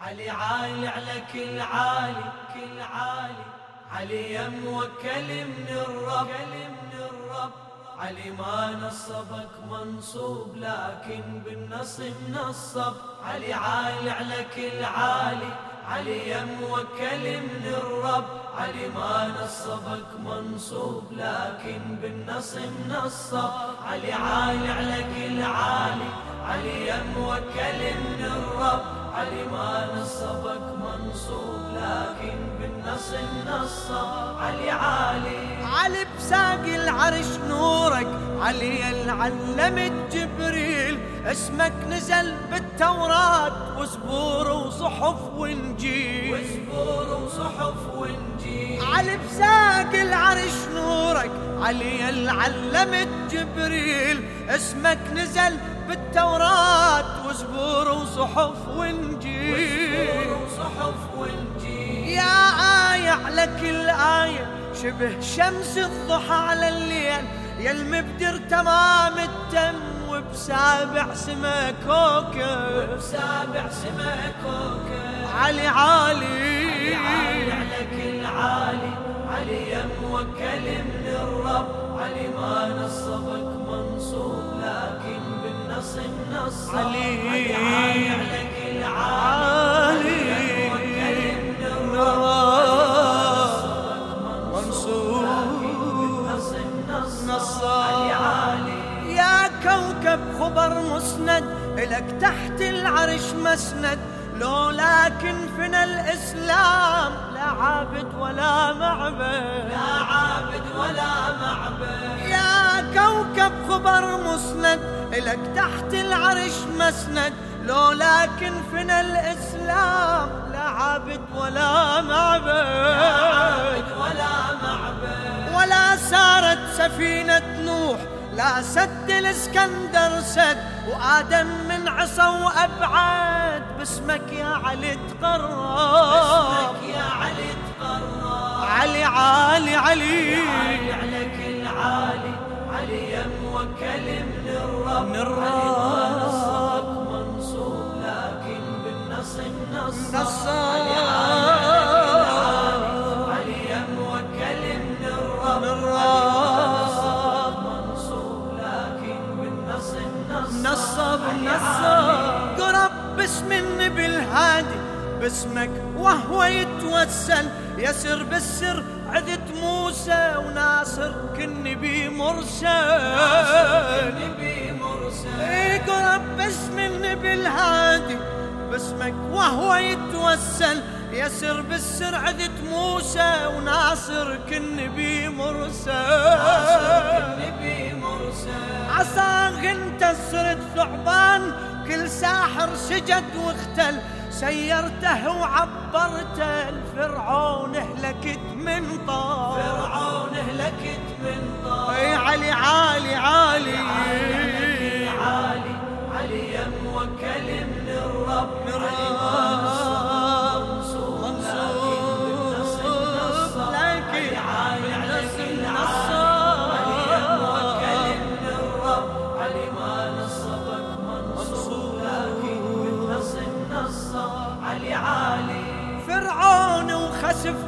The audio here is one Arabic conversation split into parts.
علي عالي على كل عالي كل عالي. علي يم وكل من الرب من الرب علي ما نصبك منصوب لكن بالنصب نصب. علي عالي على كل عالي علي يم وكل من الرب. علي ما نصبك منصوب لكن بالنصب نصب. علي عالي على كل عالي علي يم وكل من الرب. علي ما نصبك منصوب لكن بالنصب نصب علي عالي. علي بساق العرش نورك علي العلمت جبريل. اسمك نزل بالتوراة وزبور وصحف وإنجيل. وزبور وصحف وإنجيل. علي بساق العرش نورك علي العلمت جبريل. اسمك نزل بالتوراة وزبور وصحف وانجيل وصحف وانجيل يا آية على كل آية شبه شمس الضحى على الليل. يا المبدر تمام التم وبسابع سما كوكب. وبسابع سما كوكب. علي عالي. علي على كل عالي. علي يم وكل من الرب. علي ما نصبك منصوب لكن بالنصب نصب علي علي على كل عالي عالي وكل من الرب بالنصب نصب علي عالي يا كوكب خبر مسند إلك تحت العرش مسند. لولاكن فينا الإسلام لا عابد ولا معبد. لا عابد ولا معبد. يا كوكب خبر مسند إلك تحت العرش مسند. لولاكن فينا الإسلام لا عابد ولا معبد. عابد ولا معبد. ولا سارت سفينة نوح لا سد الإسكندر سد. وآدم من عصا وأبعد باسمك يا علي تقرب. اسمك يا علي تقرب. علي عالي علي. علي على كل عالي علي يم وكل من الرب من الرب. علي منصوب لكن بالنصب نصب باسمك وهو يتوسل يسر بالسر عدت موسى وناصر كالنبي مرسل. النبي مرسل. اقرب باسم النبي الهادي باسمك وهو يتوسل يسر بالسر عدت موسى وناصر كالنبي مرسل. النبي مرسل. عصاه أنت صرت ثعبان كل ساحر سجد واختل. سيرته وعبرته الفرعون اهلكت من طار فرعون هلكت من طار اي علي عالي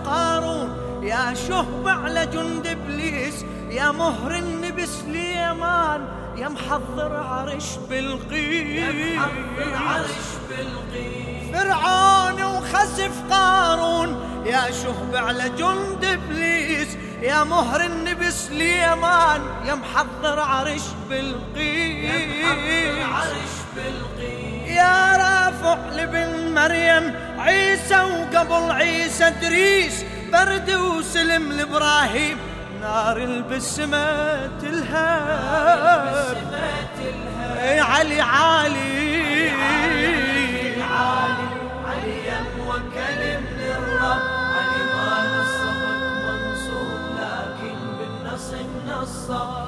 قارون يا شهب على جند إبليس يا مهر النبي سليمان يا محضر عرش بالقيس العرش بالقيس فرعون وخسف قارون يا شهب على جند إبليس يا مهر النبي سليمان يا محضر عرش حب بالقيس العرش بالقيس يا رافع لبن مريم عيسى وقبل عيسى إدريس برد وسلم لإبراهيم. نار البسمة تلهب علي العالي علي يم وكل من الرب علي ما نصبك منصوب لكن بالنصب نصب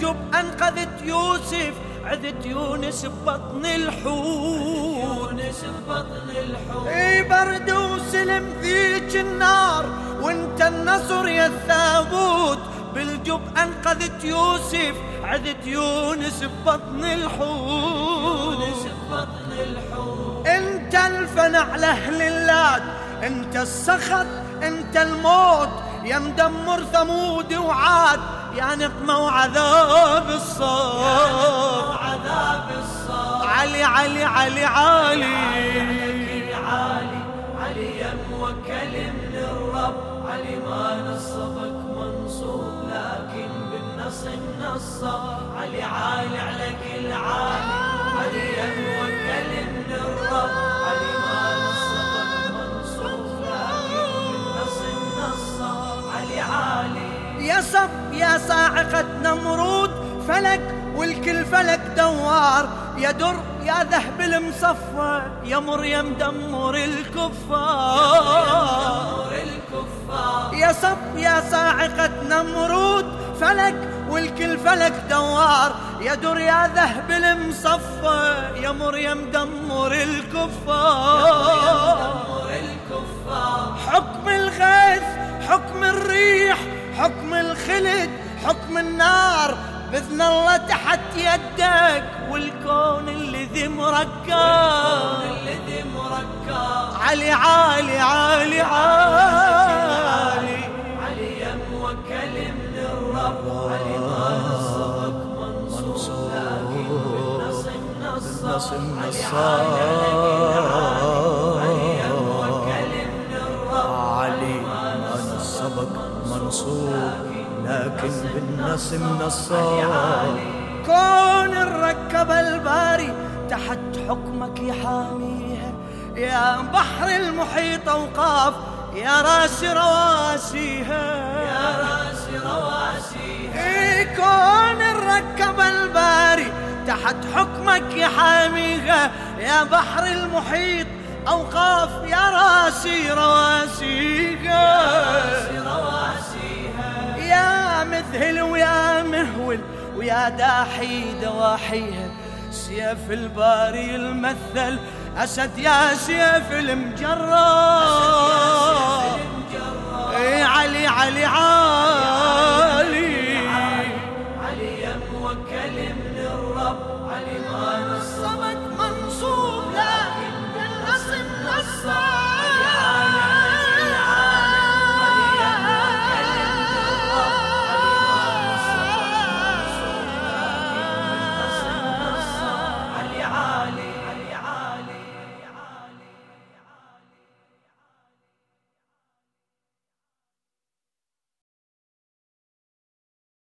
بالجب انقذت يوسف عذت يونس ببطن الحوت. يونس ببطن الحوت. إي برد وسلم ذيك النار وانت النصر يا الثابوت. بالجب انقذت يوسف عذت يونس ببطن الحوت. يونس ببطن الحوت. انت الفنع لأهل اللات انت السخط انت الموت. يا مدمر ثمود وعاد يا نقمة وعذاب الصاد وعذاب الصاد علي علي علي علي. علي علي يا موكل من الرب علي ما نصبك منصوب لكن بالنصب نصب علي عالي على كل عالي عالي يا صاعقة نمرود فلك والكل فلك دوار. يا در يا ذهب المصفى يا مريم دمر الكفار. يا صب يا صاعقة نمرود فلك والكل فلك دوار. يا در يا ذهب المصفى يا مريم دمر الكفار. حكم الغيث حكم الريح حكم الخلد حكم النار بإذن الله تحت يدك والكون اللي ذي مركب. الذي مركب. علي عالي عالي عالي علي يا موكل من الرب علي ما نصبك منصوب لكن بالنصب نصب. علي علي لكن بالنصب نصاب كون الركب الباري تحت حكمك يحاميها يا بحر المحيط أوقاف يا راس رواسيها. يا راس رواسيها. إيه كون الركب الباري تحت حكمك يحاميها يا بحر المحيط أوقاف يا راسي رواسيها. رواسيها. يا مذهل ويا مهول ويا داحي دواحيها سيف الباري المثل أسد يا سيف المجرد إيه علي علي عالي